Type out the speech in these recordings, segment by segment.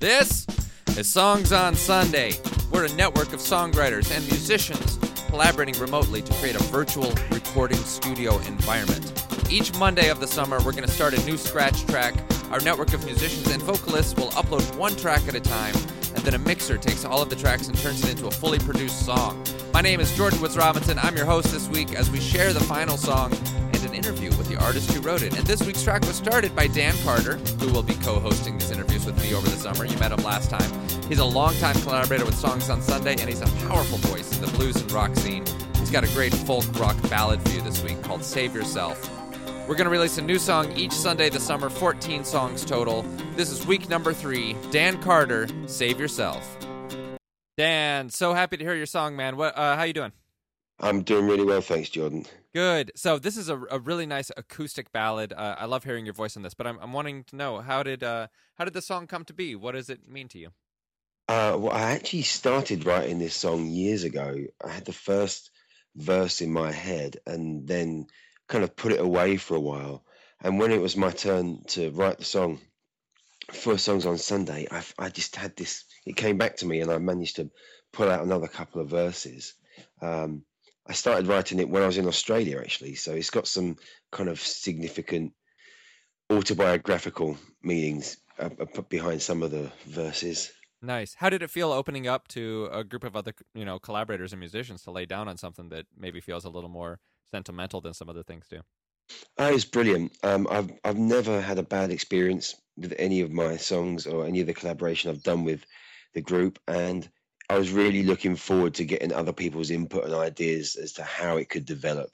This is Songs on Sunday. We're a network of songwriters and musicians collaborating remotely to create a virtual recording studio environment. Each Monday of the summer, we're going to start a new scratch track. Our network of musicians and vocalists will upload one track at a time, and then a mixer takes all of the tracks and turns it into a fully produced song. My name is Jordan Woods Robinson. I'm your host this week as we share the final song interview with the artist who wrote it. And this week's track was started by Dan Carter, who will be co hosting these interviews with me over the summer. You met him last time. He's a longtime collaborator with Songs on Sunday, and he's a powerful voice in the blues and rock scene. He's got a great folk rock ballad for you this week called Save Yourself. We're going to release a new song each Sunday this summer, 14 songs total. This is week number three. Dan Carter, Save Yourself. Dan, so happy to hear your song, man. What? Uh, how you doing? I'm doing really well, thanks, Jordan. Good. So this is a, a really nice acoustic ballad. Uh, I love hearing your voice on this, but I'm, I'm wanting to know how did uh, how did the song come to be? What does it mean to you? Uh, well, I actually started writing this song years ago. I had the first verse in my head, and then kind of put it away for a while. And when it was my turn to write the song for songs on Sunday, I, I just had this. It came back to me, and I managed to pull out another couple of verses. Um, I started writing it when I was in Australia, actually. So it's got some kind of significant autobiographical meanings uh, uh behind some of the verses. Nice. How did it feel opening up to a group of other, you know, collaborators and musicians to lay down on something that maybe feels a little more sentimental than some other things do? Oh, it's brilliant. Um, I've I've never had a bad experience with any of my songs or any of the collaboration I've done with the group, and I was really looking forward to getting other people's input and ideas as to how it could develop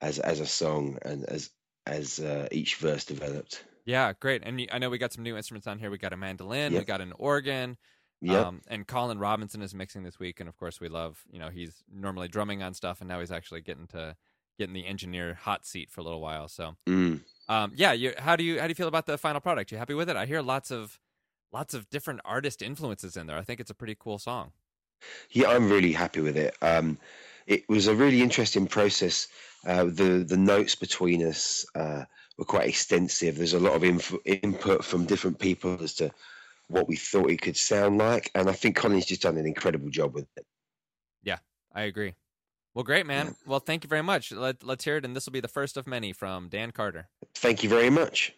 as as a song and as as uh, each verse developed. Yeah, great. And I know we got some new instruments on here. We got a mandolin, yep. we got an organ. Yeah. Um, and Colin Robinson is mixing this week, and of course we love. You know, he's normally drumming on stuff, and now he's actually getting to getting the engineer hot seat for a little while. So, mm. um, yeah. You, how do you how do you feel about the final product? You happy with it? I hear lots of lots of different artist influences in there. I think it's a pretty cool song. Yeah, I'm really happy with it. Um, it was a really interesting process. Uh, the the notes between us uh, were quite extensive. There's a lot of inf- input from different people as to what we thought it could sound like, and I think Colin's just done an incredible job with it. Yeah, I agree. Well, great, man. Yeah. Well, thank you very much. Let, let's hear it, and this will be the first of many from Dan Carter. Thank you very much.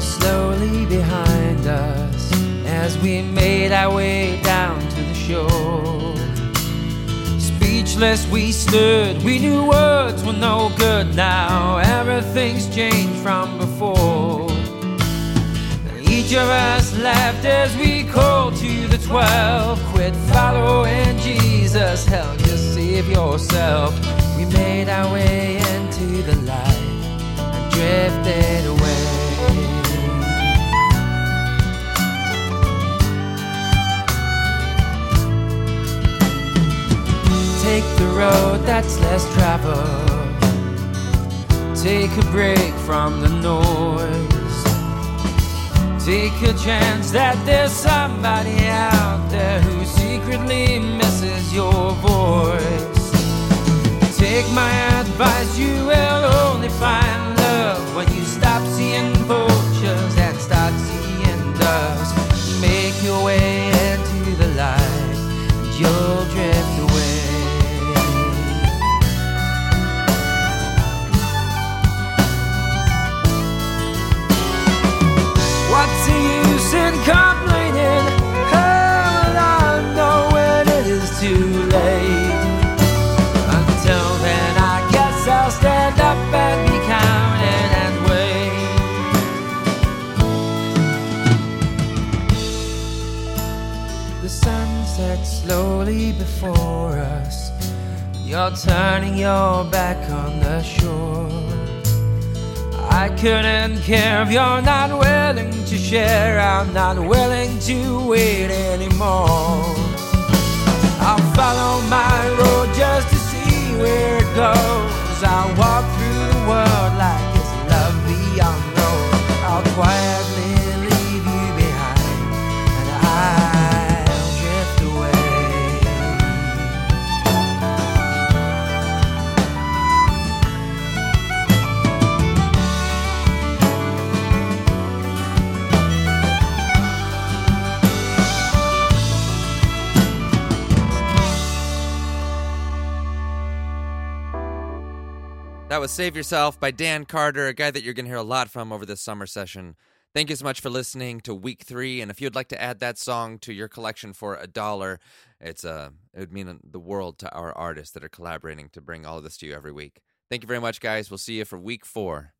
Slowly behind us as we made our way down to the shore. Speechless we stood, we knew words were no good now. Everything's changed from before. Each of us laughed as we called to the twelve. Quit following Jesus, hell, just save yourself. We made our way into the light and drifted take the road that's less traveled. Take a break from the noise. Take a chance that there's somebody out there who secretly misses your voice. Take my advice, you will only find love when you sets slowly before us. You're turning your back on the shore. I couldn't care if you're not willing to share. I'm not willing to wait anymore. I'll follow my That was Save Yourself by Dan Carter, a guy that you're going to hear a lot from over this summer session. Thank you so much for listening to week three. And if you'd like to add that song to your collection for a dollar, it's uh, it would mean the world to our artists that are collaborating to bring all of this to you every week. Thank you very much, guys. We'll see you for week four.